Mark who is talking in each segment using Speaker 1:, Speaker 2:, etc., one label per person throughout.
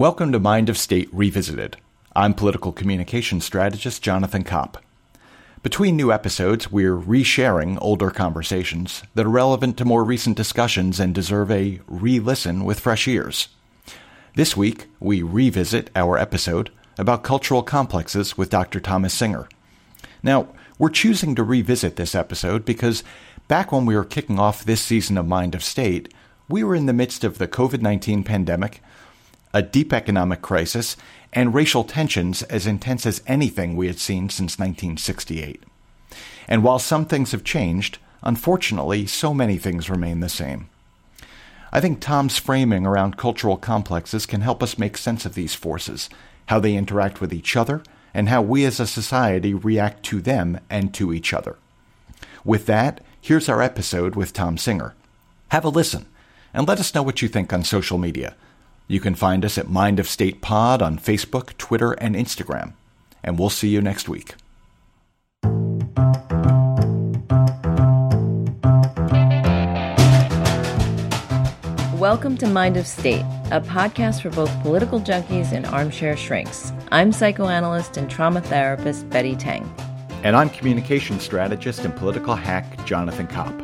Speaker 1: Welcome to Mind of State Revisited. I'm political communication strategist Jonathan Kopp. Between new episodes, we're resharing older conversations that are relevant to more recent discussions and deserve a re listen with fresh ears. This week, we revisit our episode about cultural complexes with Dr. Thomas Singer. Now, we're choosing to revisit this episode because back when we were kicking off this season of Mind of State, we were in the midst of the COVID 19 pandemic, a deep economic crisis, and racial tensions as intense as anything we had seen since 1968. And while some things have changed, unfortunately, so many things remain the same. I think Tom's framing around cultural complexes can help us make sense of these forces how they interact with each other, and how we as a society react to them and to each other. With that, here's our episode with Tom Singer. Have a listen, and let us know what you think on social media. You can find us at Mind of State Pod on Facebook, Twitter, and Instagram. And we'll see you next week.
Speaker 2: Welcome to Mind of State, a podcast for both political junkies and armchair shrinks. I'm psychoanalyst and trauma therapist Betty Teng.
Speaker 1: And I'm communication strategist and political hack Jonathan Kopp.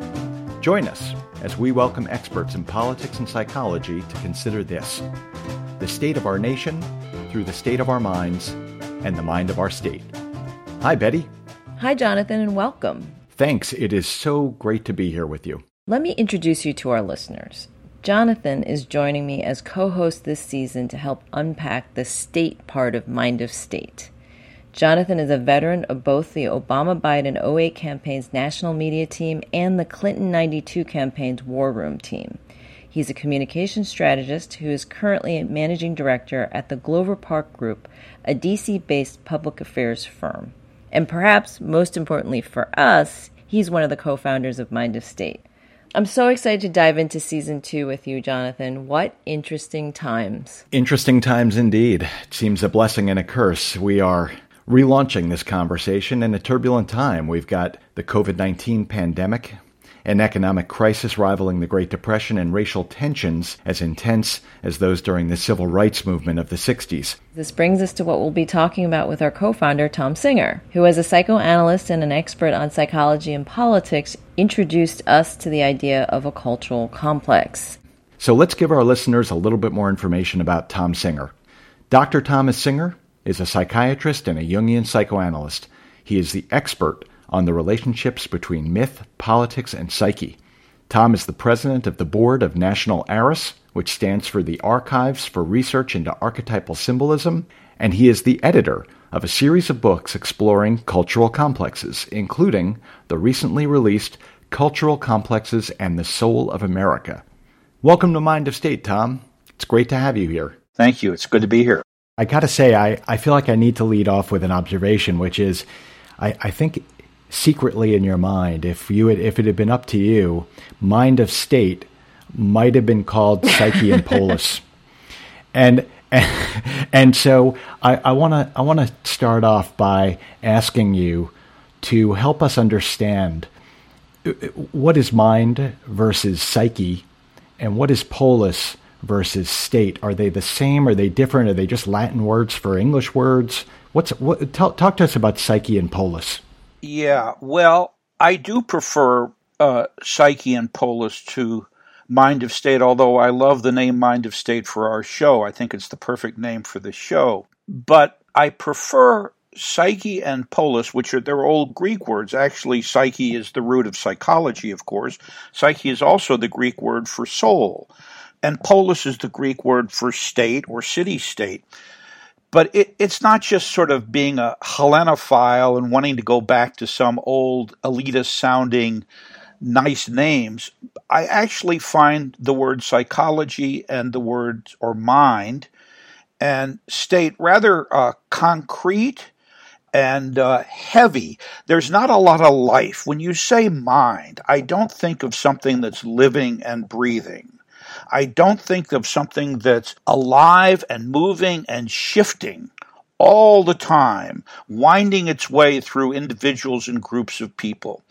Speaker 1: Join us as we welcome experts in politics and psychology to consider this the state of our nation through the state of our minds and the mind of our state. Hi, Betty.
Speaker 2: Hi, Jonathan, and welcome.
Speaker 1: Thanks. It is so great to be here with you.
Speaker 2: Let me introduce you to our listeners. Jonathan is joining me as co host this season to help unpack the state part of Mind of State. Jonathan is a veteran of both the Obama Biden 08 campaign's national media team and the Clinton 92 campaign's war room team. He's a communications strategist who is currently managing director at the Glover Park Group, a DC based public affairs firm. And perhaps most importantly for us, he's one of the co founders of Mind of State. I'm so excited to dive into season two with you, Jonathan. What interesting times.
Speaker 1: Interesting times indeed. It seems a blessing and a curse. We are relaunching this conversation in a turbulent time. We've got the COVID 19 pandemic, an economic crisis rivaling the Great Depression, and racial tensions as intense as those during the civil rights movement of the 60s.
Speaker 2: This brings us to what we'll be talking about with our co founder, Tom Singer, who, as a psychoanalyst and an expert on psychology and politics, introduced us to the idea of a cultural complex.
Speaker 1: So let's give our listeners a little bit more information about Tom Singer. Dr. Thomas Singer is a psychiatrist and a Jungian psychoanalyst. He is the expert on the relationships between myth, politics, and psyche. Tom is the president of the board of National ARAS, which stands for the Archives for Research into Archetypal Symbolism, and he is the editor of a series of books exploring cultural complexes, including the recently released Cultural Complexes and the Soul of America. Welcome to Mind of State, Tom. It's great to have you here.
Speaker 3: Thank you. It's good to be here.
Speaker 1: I got to say, I, I feel like I need to lead off with an observation, which is I, I think secretly in your mind, if you had, if it had been up to you, mind of state might have been called psyche and polis, and, and and so I want to I want to start off by asking you to help us understand uh, what is mind versus psyche, and what is polis versus state. Are they the same? Are they different? Are they just Latin words for English words? What's what? Talk, talk to us about psyche and polis.
Speaker 3: Yeah, well, I do prefer uh, Psyche and Polis to Mind of State, although I love the name Mind of State for our show. I think it's the perfect name for the show. But I prefer Psyche and Polis, which are their old Greek words. Actually, Psyche is the root of psychology, of course. Psyche is also the Greek word for soul. And Polis is the Greek word for state or city state. But it, it's not just sort of being a Hellenophile and wanting to go back to some old elitist sounding nice names. I actually find the word psychology and the word or mind and state rather uh, concrete and uh, heavy. There's not a lot of life. When you say mind, I don't think of something that's living and breathing. I don't think of something that's alive and moving and shifting all the time, winding its way through individuals and groups of people.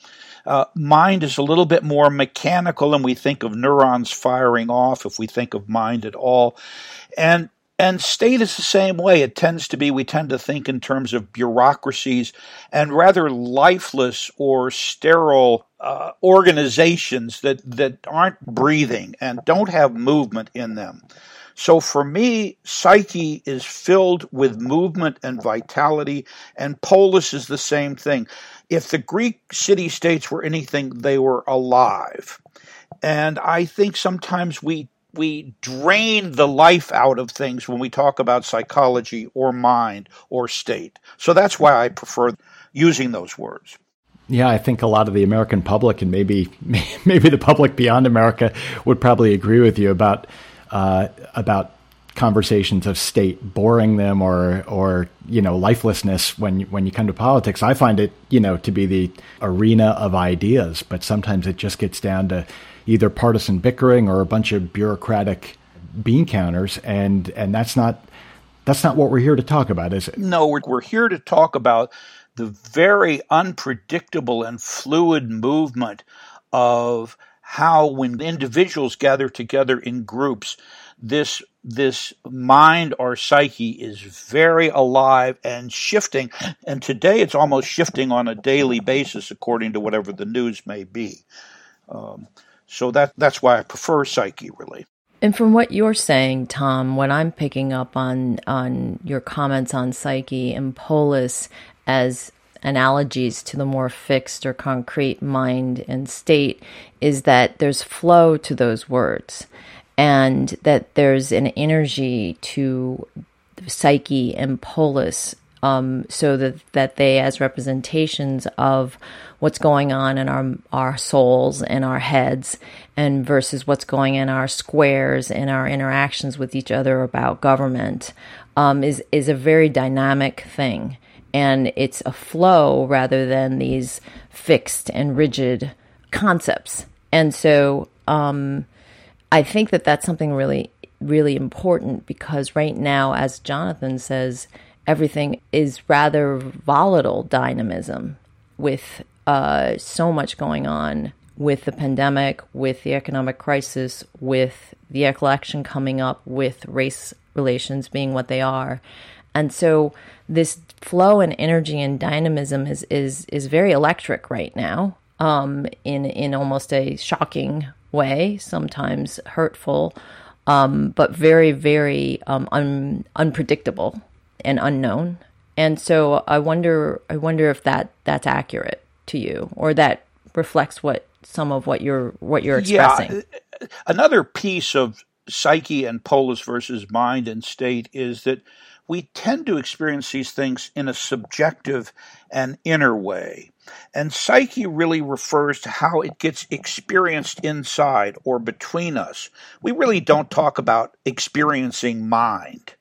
Speaker 3: Uh, mind is a little bit more mechanical, and we think of neurons firing off if we think of mind at all. And And state is the same way. It tends to be, we tend to think in terms of bureaucracies and rather lifeless or sterile uh, organizations that, that aren't breathing and don't have movement in them. So for me, psyche is filled with movement and vitality, and polis is the same thing. If the Greek city states were anything, they were alive. And I think sometimes we we drain the life out of things when we talk about psychology or mind or state. So that's why I prefer using those words.
Speaker 1: Yeah, I think a lot of the American public and maybe maybe the public beyond America would probably agree with you about uh, about conversations of state boring them or or you know lifelessness when when you come to politics. I find it you know to be the arena of ideas, but sometimes it just gets down to either partisan bickering or a bunch of bureaucratic bean counters, and and that's not that's not what we're here to talk about, is it?
Speaker 3: No, we're we're here to talk about the very unpredictable and fluid movement of how when individuals gather together in groups this this mind or psyche is very alive and shifting and today it's almost shifting on a daily basis according to whatever the news may be um, so that that's why i prefer psyche really.
Speaker 2: And from what you're saying tom what i'm picking up on on your comments on psyche and polis as analogies to the more fixed or concrete mind and state is that there's flow to those words and that there's an energy to psyche and polis um, so that, that they as representations of what's going on in our our souls and our heads and versus what's going in our squares and our interactions with each other about government um, is is a very dynamic thing. And it's a flow rather than these fixed and rigid concepts. And so um, I think that that's something really, really important because right now, as Jonathan says, everything is rather volatile dynamism with uh, so much going on with the pandemic, with the economic crisis, with the election coming up, with race relations being what they are. And so this flow and energy and dynamism is is is very electric right now um, in in almost a shocking way, sometimes hurtful, um, but very, very um, un- unpredictable and unknown. And so I wonder, I wonder if that that's accurate to you, or that reflects what some of what you're what you're expressing.
Speaker 3: Yeah. Another piece of psyche and polis versus mind and state is that we tend to experience these things in a subjective and inner way. And psyche really refers to how it gets experienced inside or between us. We really don't talk about experiencing mind.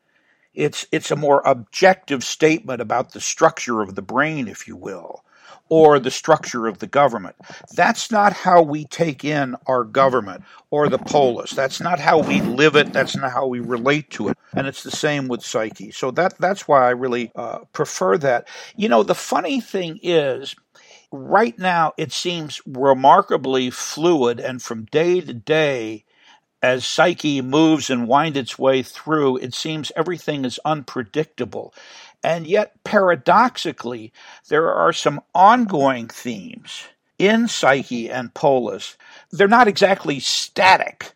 Speaker 3: It's, it's a more objective statement about the structure of the brain, if you will or the structure of the government. That's not how we take in our government or the polis. That's not how we live it. That's not how we relate to it. And it's the same with psyche. So that that's why I really uh, prefer that. You know, the funny thing is. Right now, it seems remarkably fluid, and from day to day, as psyche moves and winds its way through, it seems everything is unpredictable. And yet, paradoxically, there are some ongoing themes in Psyche and Polis. They're not exactly static,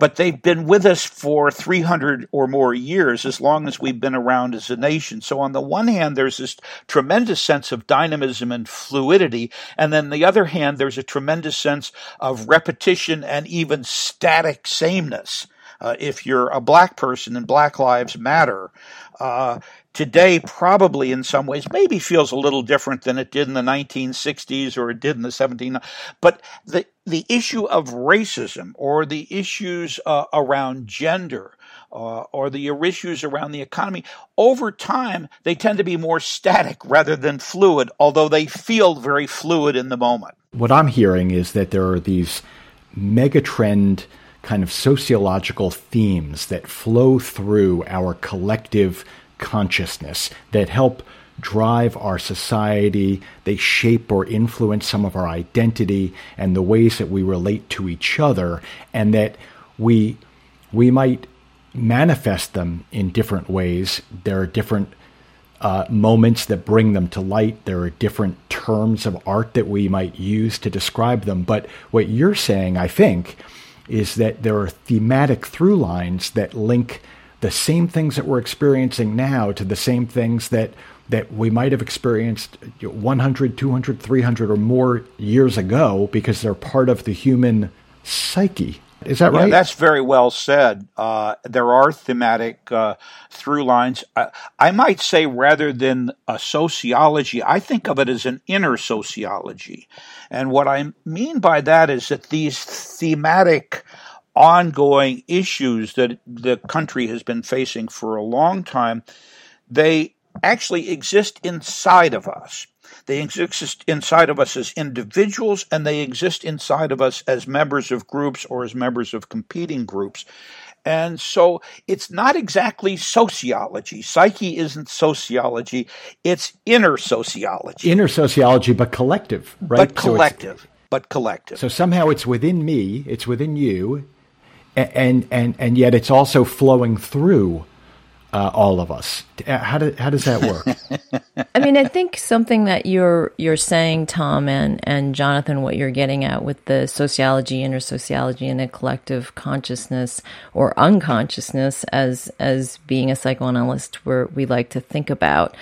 Speaker 3: but they've been with us for 300 or more years, as long as we've been around as a nation. So, on the one hand, there's this tremendous sense of dynamism and fluidity. And then, the other hand, there's a tremendous sense of repetition and even static sameness. Uh, if you're a black person and Black Lives Matter, uh, today probably in some ways maybe feels a little different than it did in the 1960s or it did in the 17 but the the issue of racism or the issues uh, around gender uh, or the issues around the economy over time they tend to be more static rather than fluid although they feel very fluid in the moment.
Speaker 1: What i'm hearing is that there are these megatrend kind of sociological themes that flow through our collective consciousness that help drive our society. They shape or influence some of our identity and the ways that we relate to each other, and that we we might manifest them in different ways. There are different uh, moments that bring them to light. There are different terms of art that we might use to describe them. But what you're saying, I think, is that there are thematic through lines that link the same things that we're experiencing now to the same things that that we might have experienced 100, 200, 300 or more years ago because they're part of the human psyche. Is that right?
Speaker 3: Yeah, that's very well said. Uh, there are thematic uh, through lines. I, I, might say rather than a sociology, I think of it as an inner sociology. And what I mean by that is that these thematic ongoing issues that the country has been facing for a long time, they actually exist inside of us. They exist inside of us as individuals, and they exist inside of us as members of groups or as members of competing groups. And so it's not exactly sociology. Psyche isn't sociology, it's inner sociology.
Speaker 1: Inner sociology, but collective, right?
Speaker 3: But collective. So but collective.
Speaker 1: So somehow it's within me, it's within you, and and and yet it's also flowing through uh, all of us. Uh, how, do, how does that work?
Speaker 2: I mean, I think something that you're you're saying, Tom and and Jonathan, what you're getting at with the sociology, inner sociology, and a collective consciousness or unconsciousness, as as being a psychoanalyst, where we like to think about,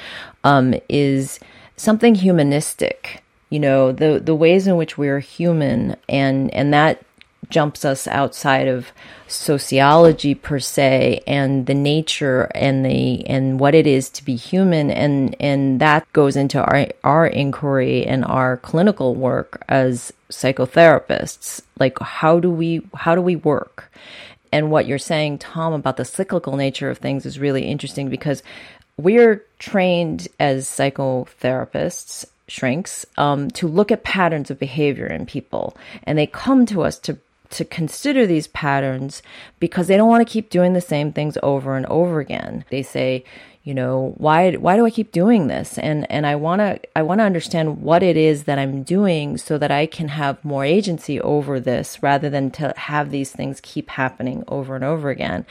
Speaker 2: um, is something humanistic. You know, the the ways in which we're human, and and that jumps us outside of sociology per se and the nature and the and what it is to be human. And and that goes into our our inquiry and our clinical work as psychotherapists. Like how do we how do we work? And what you're saying Tom about the cyclical nature of things is really interesting because we're trained as psychotherapists shrinks um, to look at patterns of behavior in people. And they come to us to to consider these patterns because they don't want to keep doing the same things over and over again. They say, you know, why why do I keep doing this? And and I want to I want to understand what it is that I'm doing so that I can have more agency over this rather than to have these things keep happening over and over again.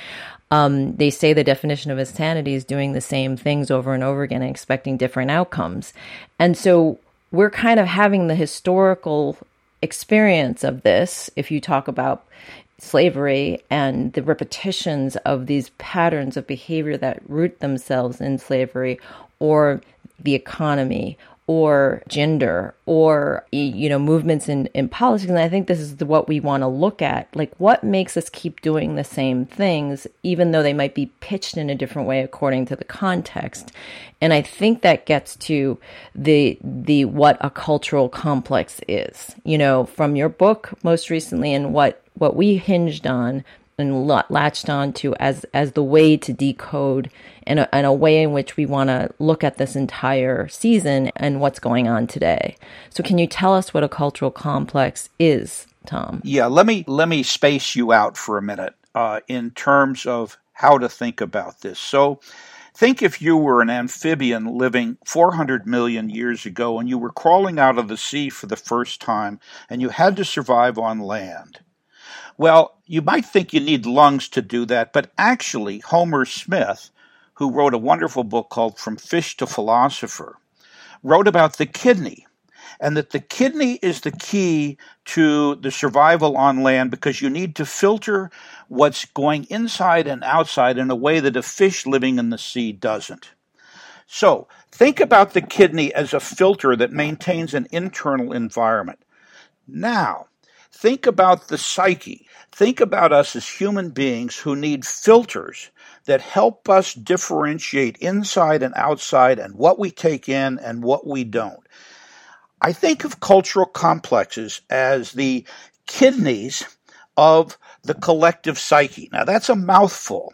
Speaker 2: Um, they say the definition of insanity is doing the same things over and over again and expecting different outcomes. And so we're kind of having the historical experience of this, if you talk about slavery and the repetitions of these patterns of behavior that root themselves in slavery or the economy or gender or you know movements in in politics. And i think this is what we want to look at like what makes us keep doing the same things even though they might be pitched in a different way according to the context. And i think that gets to the the what a cultural complex is you know from your book most recently and what what we hinged on and latched on to as as the way to decode and a, a way in which we want to look at this entire season and what's going on today. So can you tell us what a cultural complex is, Tom?
Speaker 3: Yeah, let me let me space you out for a minute uh, in terms of how to think about this. So Think if you were an amphibian living 400 million years ago and you were crawling out of the sea for the first time and you had to survive on land. Well, you might think you need lungs to do that, but actually, Homer Smith, who wrote a wonderful book called From Fish to Philosopher, wrote about the kidney and that the kidney is the key to the survival on land because you need to filter what's going inside and outside in a way that a fish living in the sea doesn't. So, think about the kidney as a filter that maintains an internal environment. Now, think about the psyche Think about us as human beings who need filters that help us differentiate inside and outside and what we take in and what we don't. I think of cultural complexes as the kidneys of the collective psyche. Now, that's a mouthful,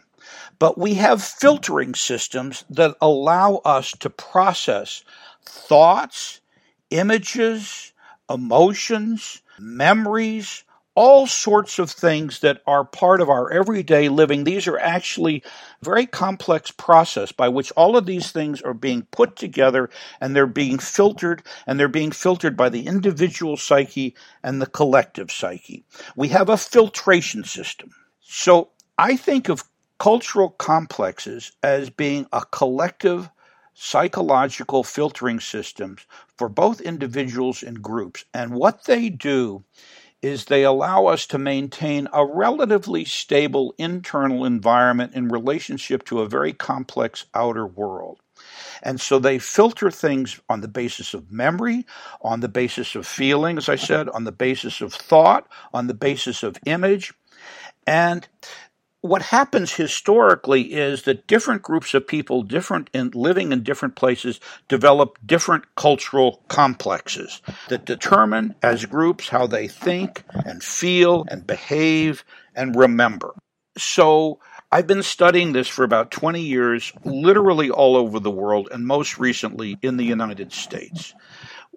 Speaker 3: but we have filtering systems that allow us to process thoughts, images, emotions, memories, all sorts of things that are part of our everyday living. These are actually very complex process by which all of these things are being put together and they're being filtered and they're being filtered by the individual psyche and the collective psyche. We have a filtration system. So I think of cultural complexes as being a collective psychological filtering systems for both individuals and groups. And what they do is they allow us to maintain a relatively stable internal environment in relationship to a very complex outer world. And so they filter things on the basis of memory, on the basis of feeling, as I said, on the basis of thought, on the basis of image. And what happens historically is that different groups of people, different in living in different places, develop different cultural complexes that determine as groups how they think and feel and behave and remember. So I've been studying this for about 20 years, literally all over the world, and most recently in the United States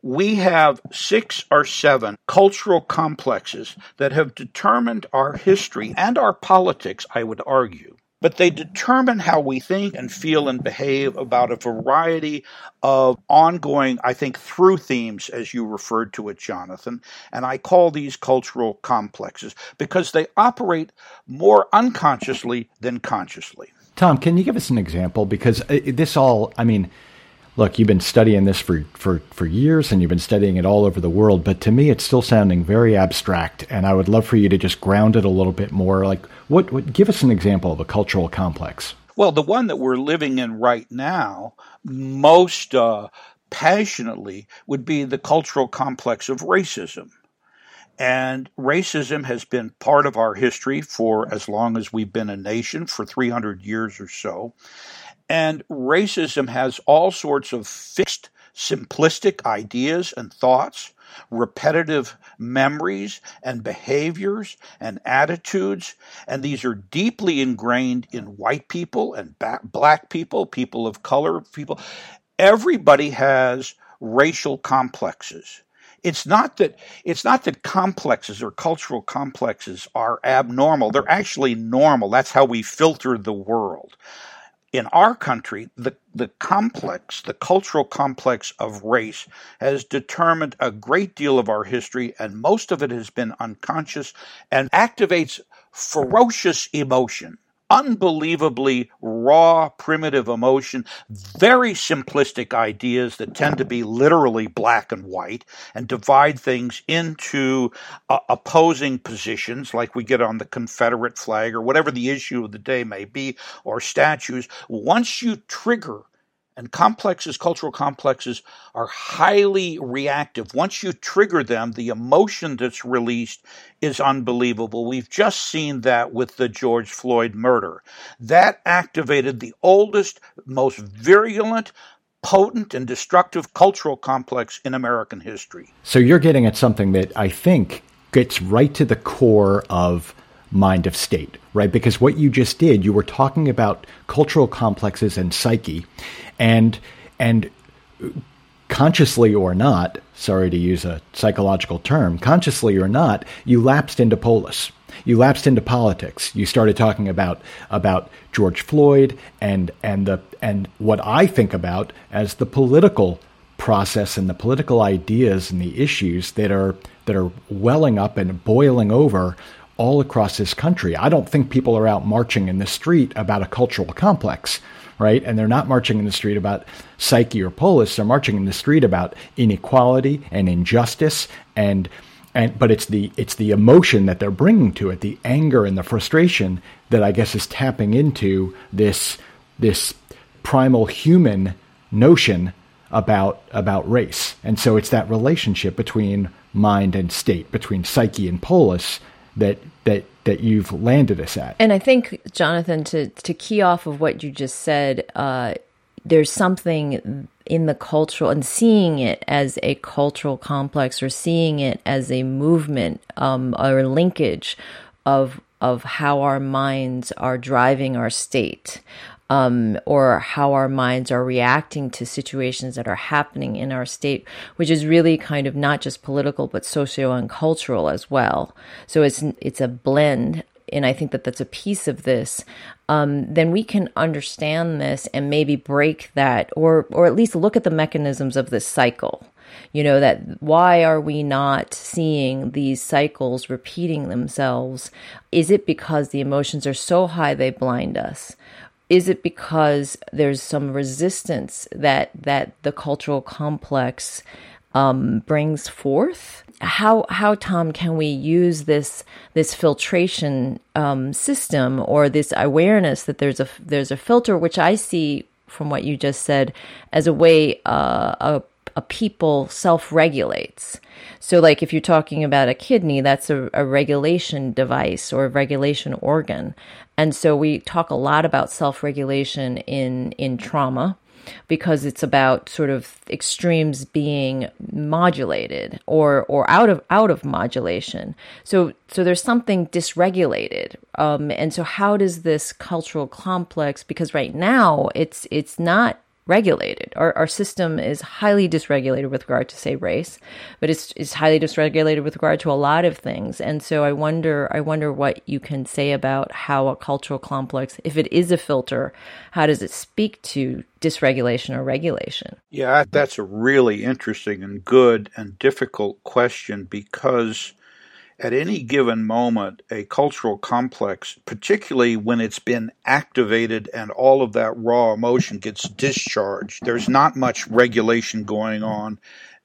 Speaker 3: we have six or seven cultural complexes that have determined our history and our politics, I would argue. But they determine how we think and feel and behave about a variety of ongoing, I think, through themes, as you referred to it, Jonathan. And I call these cultural complexes because they operate more unconsciously than consciously.
Speaker 1: Tom, can you give us an example? Because uh, this all, I mean, look, you've been studying this for, for, for years and you've been studying it all over the world, but to me, it's still sounding very abstract. And I would love for you to just ground it a little bit more. Like, what, what give us an example of a cultural complex?
Speaker 3: Well, the one that we're living in right now, most uh, passionately, would be the cultural complex of racism. And racism has been part of our history for as long as we've been a nation, for 300 years or so. And racism has all sorts of fixed, simplistic ideas and thoughts, repetitive memories and behaviors and attitudes. And these are deeply ingrained in white people and black people, people of color, people. Everybody has racial complexes. It's not that it's not that complexes or cultural complexes are abnormal. They're actually normal. That's how we filter the world in our country, the, the complex, the cultural complex of race has determined a great deal of our history, and most of it has been unconscious and activates ferocious emotion unbelievably raw, primitive emotion, very simplistic ideas that tend to be literally black and white and divide things into uh, opposing positions, like we get on the Confederate flag or whatever the issue of the day may be, or statues. Once you trigger and complexes, cultural complexes, are highly reactive. Once you trigger them, the emotion that's released is unbelievable. We've just seen that with the George Floyd murder. That activated the oldest, most virulent, potent, and destructive cultural complex in American history.
Speaker 1: So you're getting at something that I think gets right to the core of mind of state, right? Because what you just did, you were talking about cultural complexes and psyche, and and consciously or not, sorry to use a psychological term, consciously or not, you lapsed into polis. You lapsed into politics. You started talking about about George Floyd and and the and what I think about as the political process and the political ideas and the issues that are that are welling up and boiling over all across this country. I don't think people are out marching in the street about a cultural complex, right? And they're not marching in the street about psyche or polis. They're marching in the street about inequality and injustice and and but it's the it's the emotion that they're bringing to it, the anger and the frustration that I guess is tapping into this this primal human notion about about race. And so it's that relationship between mind and state, between psyche and polis that that that you've landed us at.
Speaker 2: And I think, Jonathan, to to key off of what you just said, uh, there's something in the cultural and seeing it as a cultural complex or seeing it as a movement um, or linkage of of how our minds are driving our state um, or how our minds are reacting to situations that are happening in our state, which is really kind of not just political but socio and cultural as well. So it's it's a blend, and I think that that's a piece of this. Um, then we can understand this and maybe break that, or or at least look at the mechanisms of this cycle You know, that why are we not seeing these cycles repeating themselves? Is it because the emotions are so high they blind us? Is it because there's some resistance that that the cultural complex um, brings forth? How how Tom can we use this this filtration um, system or this awareness that there's a there's a filter, which I see from what you just said as a way uh, a a people self regulates. So, like if you're talking about a kidney, that's a, a, regulation device or a regulation organ. And so we talk a lot about self regulation in, in trauma because it's about sort of extremes being modulated or or out of out of modulation. So so there's something dysregulated. Um, and so how does this cultural complex? Because right now it's it's not regulated. Our, our system is highly dysregulated with regard to, say, race, but it's, it's highly dysregulated with regard to a lot of things. And so I wonder, I wonder what you can say about how a cultural complex, if it is a filter, how does it speak to dysregulation or regulation?
Speaker 3: Yeah, that's a really interesting and good and difficult question because at any given moment, a cultural complex, particularly when it's been activated and all of that raw emotion gets discharged, there's not much regulation going on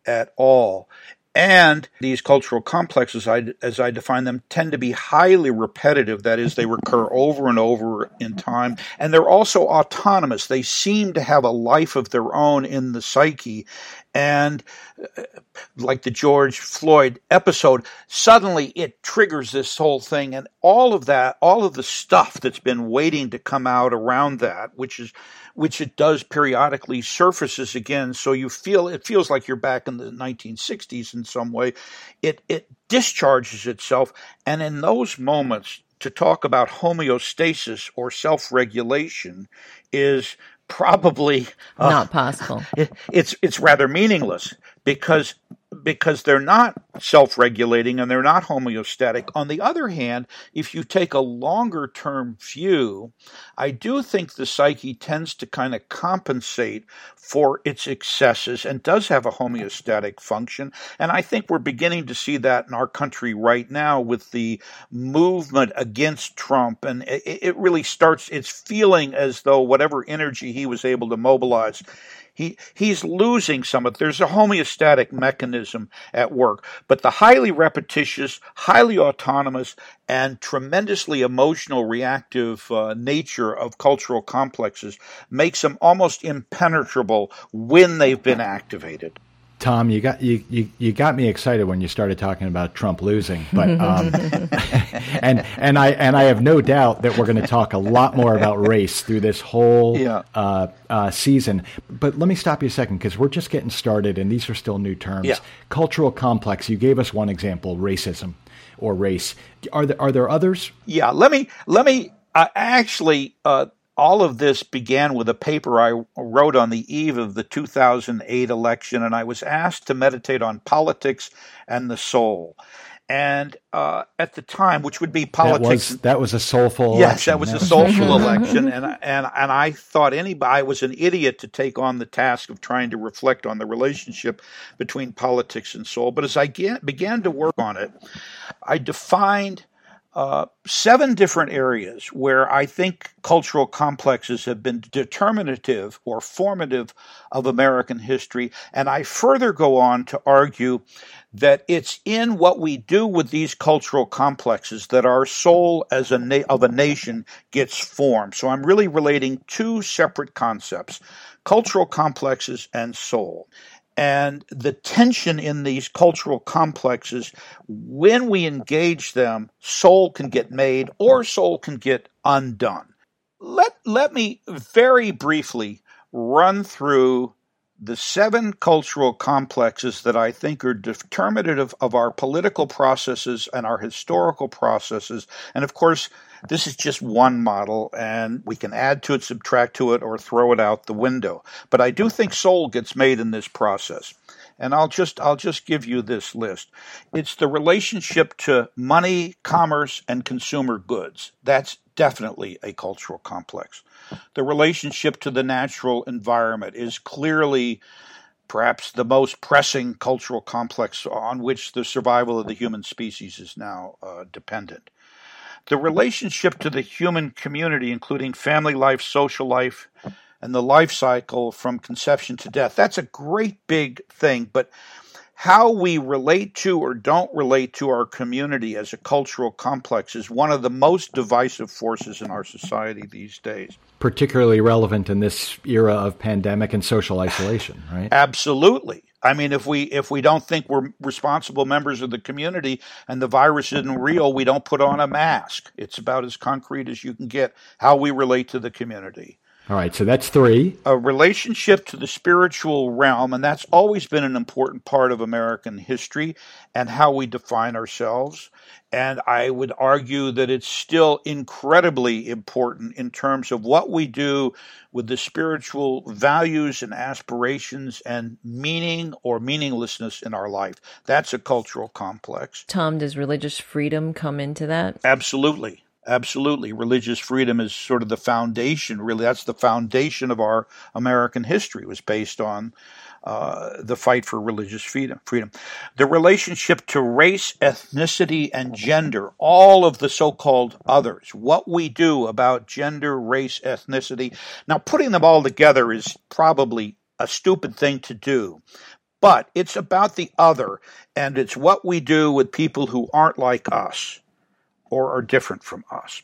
Speaker 3: at all. And these cultural complexes, as I define them, tend to be highly repetitive. That is, they recur over and over in time. And they're also autonomous. They seem to have a life of their own in the psyche and uh, like the George Floyd episode, suddenly it triggers this whole thing, and all of that, all of the stuff that's been waiting to come out around that, which is, which it does periodically, surfaces again. So you feel it feels like you're back in the 1960s in some way. It it discharges itself, and in those moments, to talk about homeostasis or self-regulation is probably
Speaker 2: uh, not possible.
Speaker 3: It, it's it's rather meaningless because because they're not self regulating and they're not homeostatic. On the other hand, if you take a longer term view, I do think the psyche tends to kind of compensate for its excesses and does have a homeostatic function. And I think we're beginning to see that in our country right now with the movement against Trump. And it, it really starts, it's feeling as though whatever energy he was able to mobilize he, he's losing some of it. There's a homeostatic mechanism at work. But the highly repetitious, highly autonomous, and tremendously emotional reactive uh, nature of cultural complexes makes them almost impenetrable when they've been activated.
Speaker 1: Tom, you got you, you, you got me excited when you started talking about Trump losing, but um, and and I and I have no doubt that we're going to talk a lot more about race through this whole yeah. uh, uh, season. But let me stop you a second because we're just getting started, and these are still new terms. Yeah. Cultural complex. You gave us one example: racism or race. Are there are there others?
Speaker 3: Yeah. Let me let me uh, actually uh, all of this began with a paper I wrote on the eve of the 2008 election, and I was asked to meditate on politics and the soul. And uh, at the time, which would be politics,
Speaker 1: that was, that was a soulful. Election.
Speaker 3: Yes, that was a soulful election, and and and I thought anybody I was an idiot to take on the task of trying to reflect on the relationship between politics and soul. But as I began to work on it, I defined uh, seven different areas where I think cultural complexes have been determinative or formative of American history. And I further go on to argue that it's in what we do with these cultural complexes that our soul as a na- of a nation gets formed. So I'm really relating two separate concepts cultural complexes and soul and the tension in these cultural complexes, when we engage them, soul can get made or soul can get undone. Let, let me very briefly run through the seven cultural complexes that I think are determinative of our political processes and our historical processes. And of course, this is just one model, and we can add to it, subtract to it, or throw it out the window. But I do think soul gets made in this process. And I'll just I'll just give you this list. It's the relationship to money, commerce, and consumer goods. That's definitely a cultural complex. The relationship to the natural environment is clearly perhaps the most pressing cultural complex on which the survival of the human species is now uh, dependent. The relationship to the human community, including family life, social life, and the life cycle from conception to death, that's a great big thing. But how we relate to or don't relate to our community as a cultural complex is one of the most divisive forces in our society these days.
Speaker 1: Particularly relevant in this era of pandemic and social isolation, right?
Speaker 3: Absolutely. I mean, if we if we don't think we're responsible members of the community and the virus isn't real, we don't put on a mask. It's about as concrete as you can get how we relate to the community.
Speaker 1: All right, so that's three.
Speaker 3: A relationship to the spiritual realm, and that's always been an important part of American history and how we define ourselves. And I would argue that it's still incredibly important in terms of what we do with the spiritual values and aspirations and meaning or meaninglessness in our life. That's a cultural complex.
Speaker 2: Tom, does religious freedom come into that?
Speaker 3: Absolutely. Absolutely. Religious freedom is sort of the foundation, really. That's the foundation of our American history, was based on uh, the fight for religious freedom. Freedom, the relationship to race, ethnicity, and gender, all of the so-called others. What we do about gender, race, ethnicity. Now, putting them all together is probably a stupid thing to do, but it's about the other, and it's what we do with people who aren't like us or are different from us.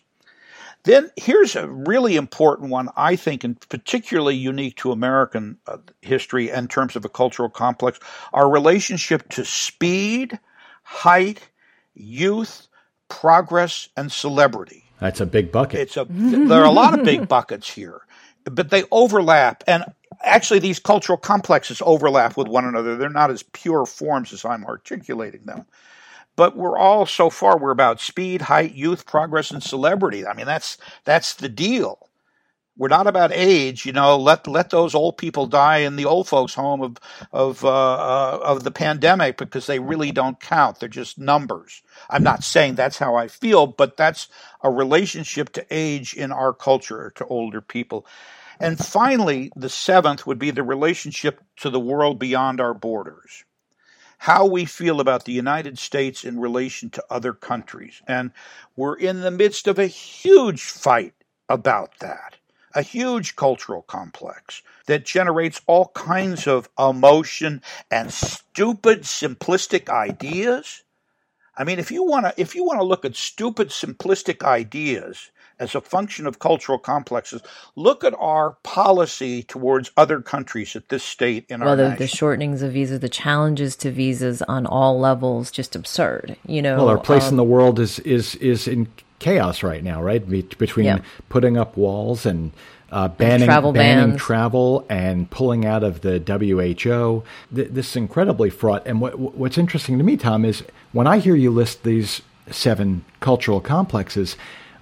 Speaker 3: Then here's a really important one, I think, and particularly unique to American uh, history in terms of a cultural complex our relationship to speed, height, youth, progress, and celebrity.
Speaker 1: That's a big bucket.
Speaker 3: It's a, there are a lot of big buckets here, but they overlap. And actually, these cultural complexes overlap with one another. They're not as pure forms as I'm articulating them but we're all so far we're about speed, height, youth, progress, and celebrity. I mean, that's that's the deal. We're not about age, you know. Let let those old people die in the old folks' home of of uh, uh, of the pandemic because they really don't count. They're just numbers. I'm not saying that's how I feel, but that's a relationship to age in our culture to older people. And finally, the seventh would be the relationship to the world beyond our borders how we feel about the United States in relation to other countries. And we're in the midst of a huge fight about that, a huge cultural complex that generates all kinds of emotion and stupid, simplistic ideas. I mean, if you want to, if you want to look at stupid, simplistic ideas as a function of cultural complexes. Look at our policy towards other countries at this state in
Speaker 2: well,
Speaker 3: our
Speaker 2: the, the shortenings of visas, the challenges to visas on all levels, just absurd. You know,
Speaker 1: well, our place um, in the world is is is in chaos right now, right? Between yeah. putting up walls and uh, banning travel banning bans. travel and pulling out of the WHO. This is incredibly fraught. And what, what's interesting to me, Tom, is when I hear you list these seven cultural complexes,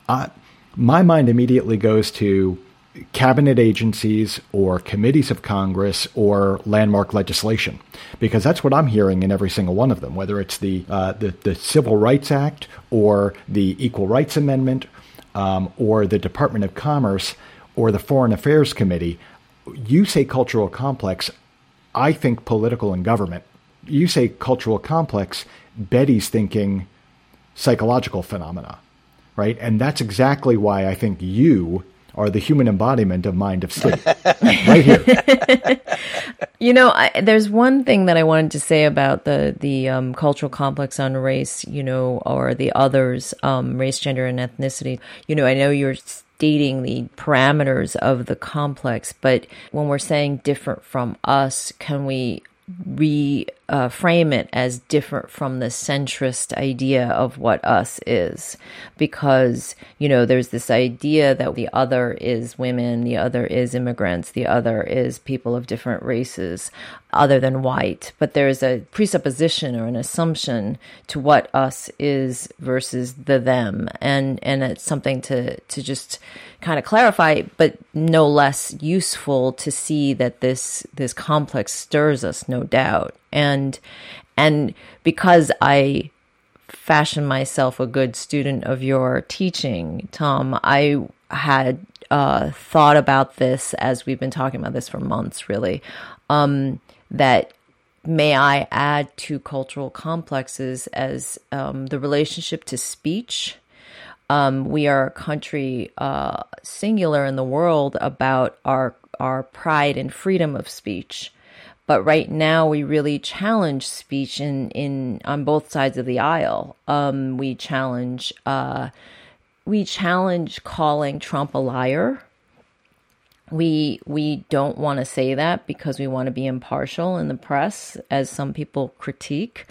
Speaker 1: uh, my mind immediately goes to cabinet agencies or committees of Congress or landmark legislation, because that's what I'm hearing in every single one of them, whether it's the uh, the, the, Civil Rights Act or the Equal Rights Amendment um, or the Department of Commerce or the Foreign Affairs Committee. You say cultural complex, I think political and government. You say cultural complex, Betty's thinking psychological phenomena right? And that's exactly why I think you are the human embodiment of mind of sleep right here.
Speaker 2: you know, I, there's one thing that I wanted to say about the the um, cultural complex on race, you know, or the others, um, race, gender, and ethnicity. You know, I know you're stating the parameters of the complex, but when we're saying different from us, can we reframe uh, frame it as different from the centrist idea of what us is. Because, you know, there's this idea that the other is women, the other is immigrants, the other is people of different races other than white. But there's a presupposition or an assumption to what us is versus the them. And, and it's something to, to just kind of clarify, but no less useful to see that this this complex stirs us, no doubt. And and because I fashion myself a good student of your teaching, Tom, I had uh, thought about this as we've been talking about this for months, really. Um, that may I add to cultural complexes as um, the relationship to speech. Um, we are a country uh, singular in the world about our our pride and freedom of speech. But right now, we really challenge speech in, in on both sides of the aisle. Um, we challenge uh, we challenge calling Trump a liar. We we don't want to say that because we want to be impartial in the press, as some people critique.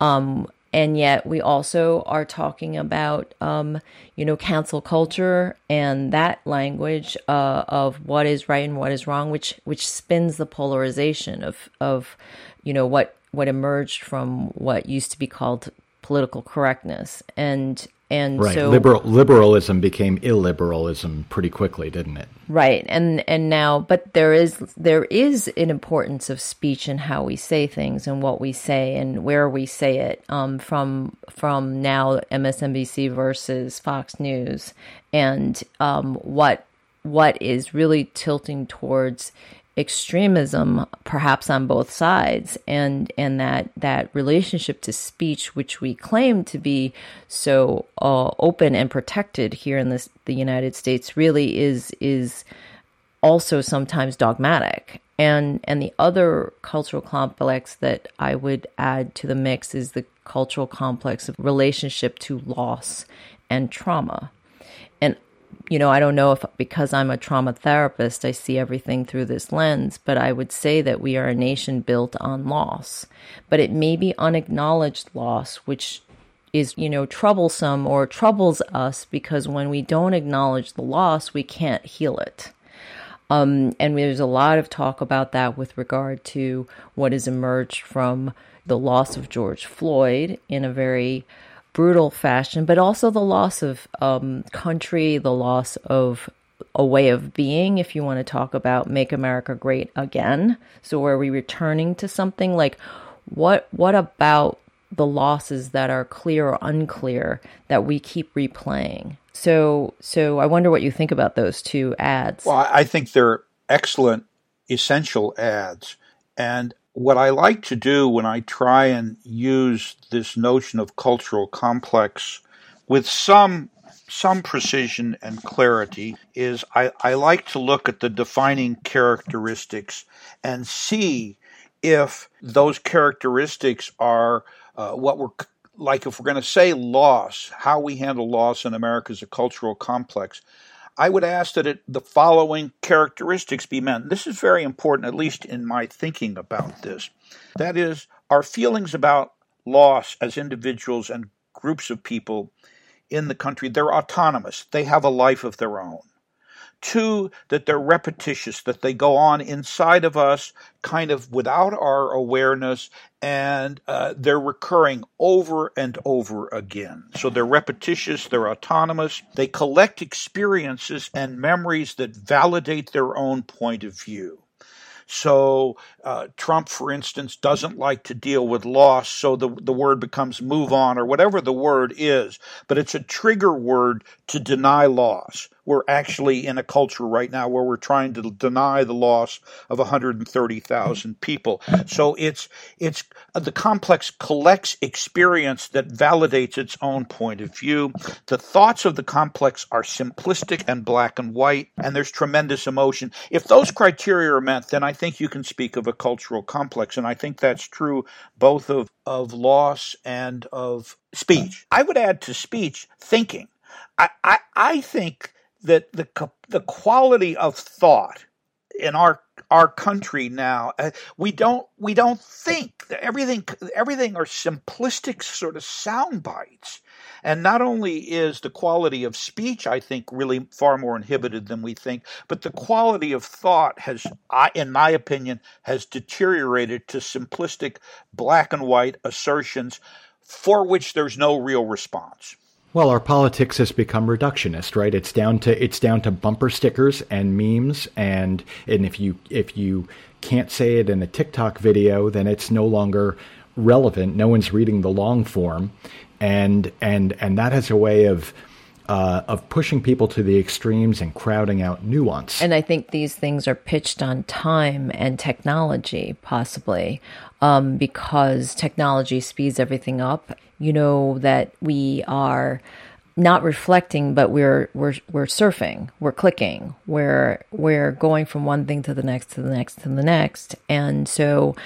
Speaker 2: Um, and yet we also are talking about um, you know cancel culture and that language uh, of what is right and what is wrong which which spins the polarization of of you know what what emerged from what used to be called political correctness. And and
Speaker 1: right.
Speaker 2: so
Speaker 1: Liberal, liberalism became illiberalism pretty quickly, didn't it?
Speaker 2: Right. And and now but there is there is an importance of speech and how we say things and what we say and where we say it um, from from now MSNBC versus Fox News and um, what what is really tilting towards extremism perhaps on both sides and and that that relationship to speech which we claim to be so uh, open and protected here in this the United States really is is also sometimes dogmatic. And and the other cultural complex that I would add to the mix is the cultural complex of relationship to loss and trauma you know, I don't know if because I'm a trauma therapist, I see everything through this lens, but I would say that we are a nation built on loss. But it may be unacknowledged loss, which is, you know, troublesome or troubles us because when we don't acknowledge the loss, we can't heal it. Um, and there's a lot of talk about that with regard to what has emerged from the loss of George Floyd in a very brutal fashion, but also the loss of um, country, the loss of a way of being, if you want to talk about make America great again. So are we returning to something like what what about the losses that are clear or unclear that we keep replaying? So so I wonder what you think about those two ads.
Speaker 3: Well, I think they're excellent essential ads. And what I like to do when I try and use this notion of cultural complex with some some precision and clarity is I, I like to look at the defining characteristics and see if those characteristics are uh, what we're like if we're going to say loss, how we handle loss in America is a cultural complex. I would ask that it, the following characteristics be met. This is very important, at least in my thinking about this. That is, our feelings about loss as individuals and groups of people in the country, they're autonomous. They have a life of their own. Two, that they're repetitious, that they go on inside of us kind of without our awareness and uh, they're recurring over and over again. So they're repetitious, they're autonomous, they collect experiences and memories that validate their own point of view. So uh, Trump, for instance, doesn't like to deal with loss, so the, the word becomes move on or whatever the word is, but it's a trigger word to deny loss. We're actually in a culture right now where we're trying to deny the loss of 130,000 people. So it's it's uh, the complex collects experience that validates its own point of view. The thoughts of the complex are simplistic and black and white, and there's tremendous emotion. If those criteria are met, then I think you can speak of a cultural complex, and I think that's true both of of loss and of speech. I would add to speech thinking. I, I, I think that the the quality of thought in our our country now uh, we don't we don't think everything everything are simplistic sort of sound bites. And not only is the quality of speech i think really far more inhibited than we think but the quality of thought has in my opinion has deteriorated to simplistic black and white assertions for which there's no real response
Speaker 1: well, our politics has become reductionist, right? It's down to it's down to bumper stickers and memes, and and if you if you can't say it in a TikTok video, then it's no longer relevant. No one's reading the long form, and and and that has a way of uh, of pushing people to the extremes and crowding out nuance.
Speaker 2: And I think these things are pitched on time and technology, possibly, um, because technology speeds everything up. You know that we are not reflecting, but we're we're we're surfing, we're clicking, we're we're going from one thing to the next to the next to the next, and so.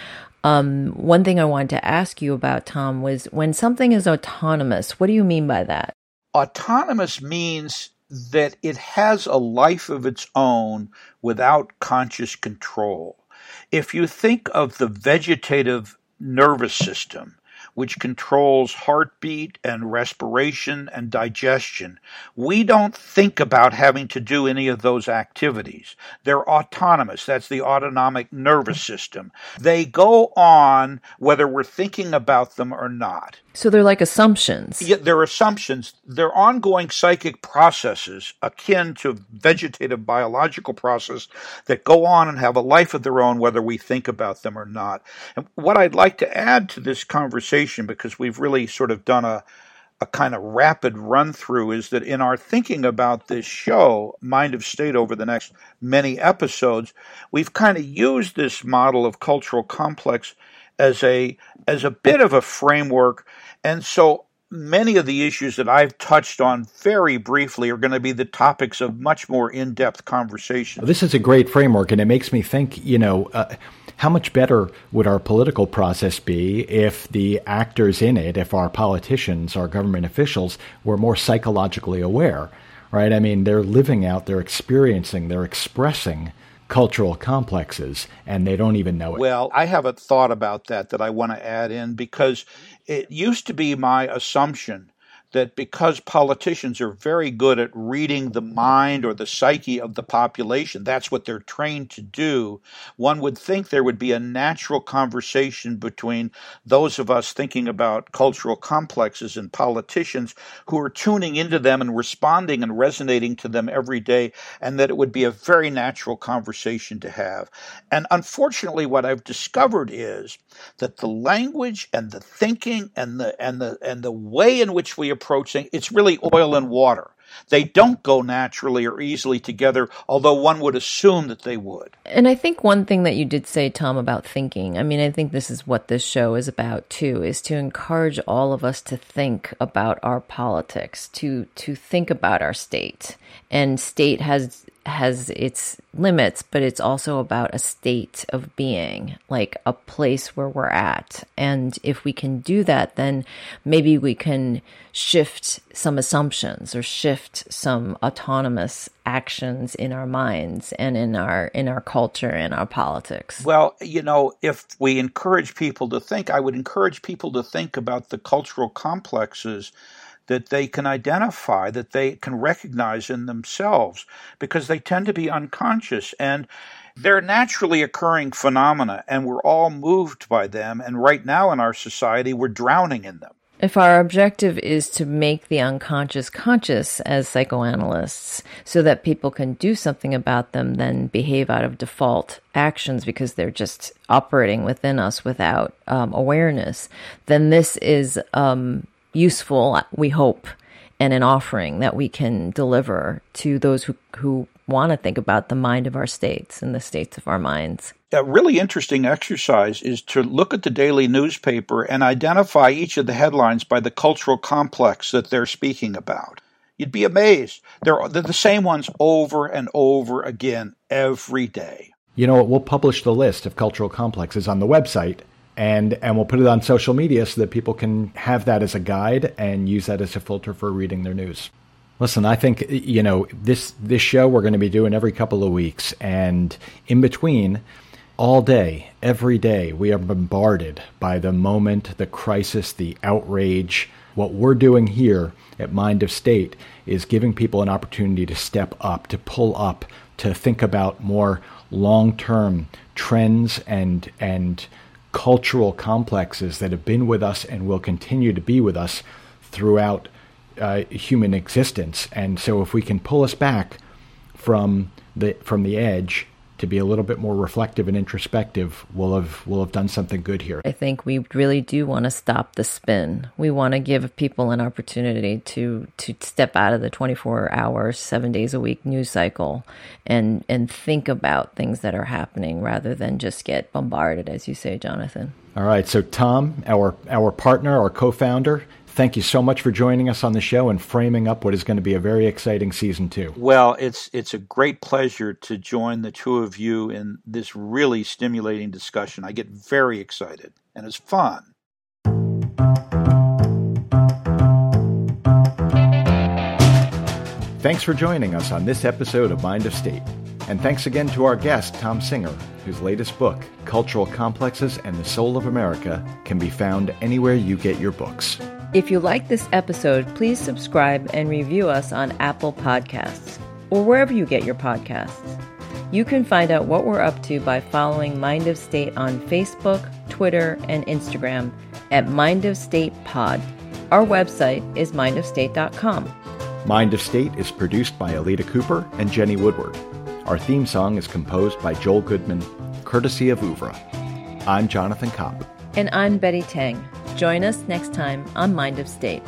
Speaker 2: Um, one thing I wanted to ask you about, Tom, was when something is autonomous, what do you mean by that?
Speaker 3: Autonomous means that it has a life of its own without conscious control. If you think of the vegetative nervous system, which controls heartbeat and respiration and digestion. We don't think about having to do any of those activities. They're autonomous. That's the autonomic nervous system. They go on whether we're thinking about them or not.
Speaker 2: So they're like assumptions.
Speaker 3: Yeah, they're assumptions. They're ongoing psychic processes akin to vegetative biological process that go on and have a life of their own whether we think about them or not. And what I'd like to add to this conversation, because we've really sort of done a a kind of rapid run through is that in our thinking about this show, Mind of State, over the next many episodes, we've kind of used this model of cultural complex as a as a bit of a framework. And so many of the issues that I've touched on very briefly are going to be the topics of much more in depth conversation.
Speaker 1: This is a great framework, and it makes me think, you know, uh, how much better would our political process be if the actors in it, if our politicians, our government officials, were more psychologically aware, right? I mean, they're living out, they're experiencing, they're expressing cultural complexes and they don't even know it.
Speaker 3: Well, I have a thought about that that I want to add in because it used to be my assumption that because politicians are very good at reading the mind or the psyche of the population, that's what they're trained to do, one would think there would be a natural conversation between those of us thinking about cultural complexes and politicians who are tuning into them and responding and resonating to them every day, and that it would be a very natural conversation to have. And unfortunately, what I've discovered is that the language and the thinking and the and the and the way in which we approaching, it's really oil and water. They don't go naturally or easily together, although one would assume that they would.
Speaker 2: And I think one thing that you did say, Tom, about thinking, I mean, I think this is what this show is about too, is to encourage all of us to think about our politics, to to think about our state. And state has has its limits, but it's also about a state of being, like a place where we're at. And if we can do that, then maybe we can shift some assumptions or shift some autonomous actions in our minds and in our in our culture and our politics.
Speaker 3: Well, you know, if we encourage people to think, I would encourage people to think about the cultural complexes that they can identify, that they can recognize in themselves, because they tend to be unconscious and they're naturally occurring phenomena, and we're all moved by them. And right now in our society, we're drowning in them.
Speaker 2: If our objective is to make the unconscious conscious as psychoanalysts so that people can do something about them, then behave out of default actions because they're just operating within us without um, awareness, then this is um, useful, we hope, and an offering that we can deliver to those who, who want to think about the mind of our states and the states of our minds.
Speaker 3: A really interesting exercise is to look at the daily newspaper and identify each of the headlines by the cultural complex that they're speaking about. You'd be amazed. They're, they're the same ones over and over again every day.
Speaker 1: You know, we'll publish the list of cultural complexes on the website and and we'll put it on social media so that people can have that as a guide and use that as a filter for reading their news. Listen, I think you know this this show we're going to be doing every couple of weeks, and in between, all day, every day, we are bombarded by the moment, the crisis, the outrage. What we're doing here at Mind of State is giving people an opportunity to step up, to pull up, to think about more long-term trends and and cultural complexes that have been with us and will continue to be with us throughout uh, human existence. And so, if we can pull us back from the from the edge to be a little bit more reflective and introspective, we'll have we'll have done something good here.
Speaker 2: I think we really do want to stop the spin. We want to give people an opportunity to to step out of the 24 hours, 7 days a week news cycle and and think about things that are happening rather than just get bombarded as you say, Jonathan.
Speaker 1: All right, so Tom, our our partner, our co-founder, thank you so much for joining us on the show and framing up what is going to be a very exciting season two.
Speaker 3: Well, it's it's a great pleasure to join the two of you in this really stimulating discussion. I get very excited and it's fun.
Speaker 1: Thanks for joining us on this episode of Mind of State. And thanks again to our guest, Tom Singer, whose latest book, Cultural Complexes and the Soul of America, can be found anywhere you get your books.
Speaker 2: If you like this episode, please subscribe and review us on Apple Podcasts or wherever you get your podcasts. You can find out what we're up to by following Mind of State on Facebook, Twitter, and Instagram at Mind of State Pod. Our website is mindofstate.com.
Speaker 1: Mind of State is produced by Alita Cooper and Jenny Woodward. Our theme song is composed by Joel Goodman, courtesy of Oeuvre. I'm Jonathan Kopp.
Speaker 2: And I'm Betty Teng. Join us next time on Mind of State.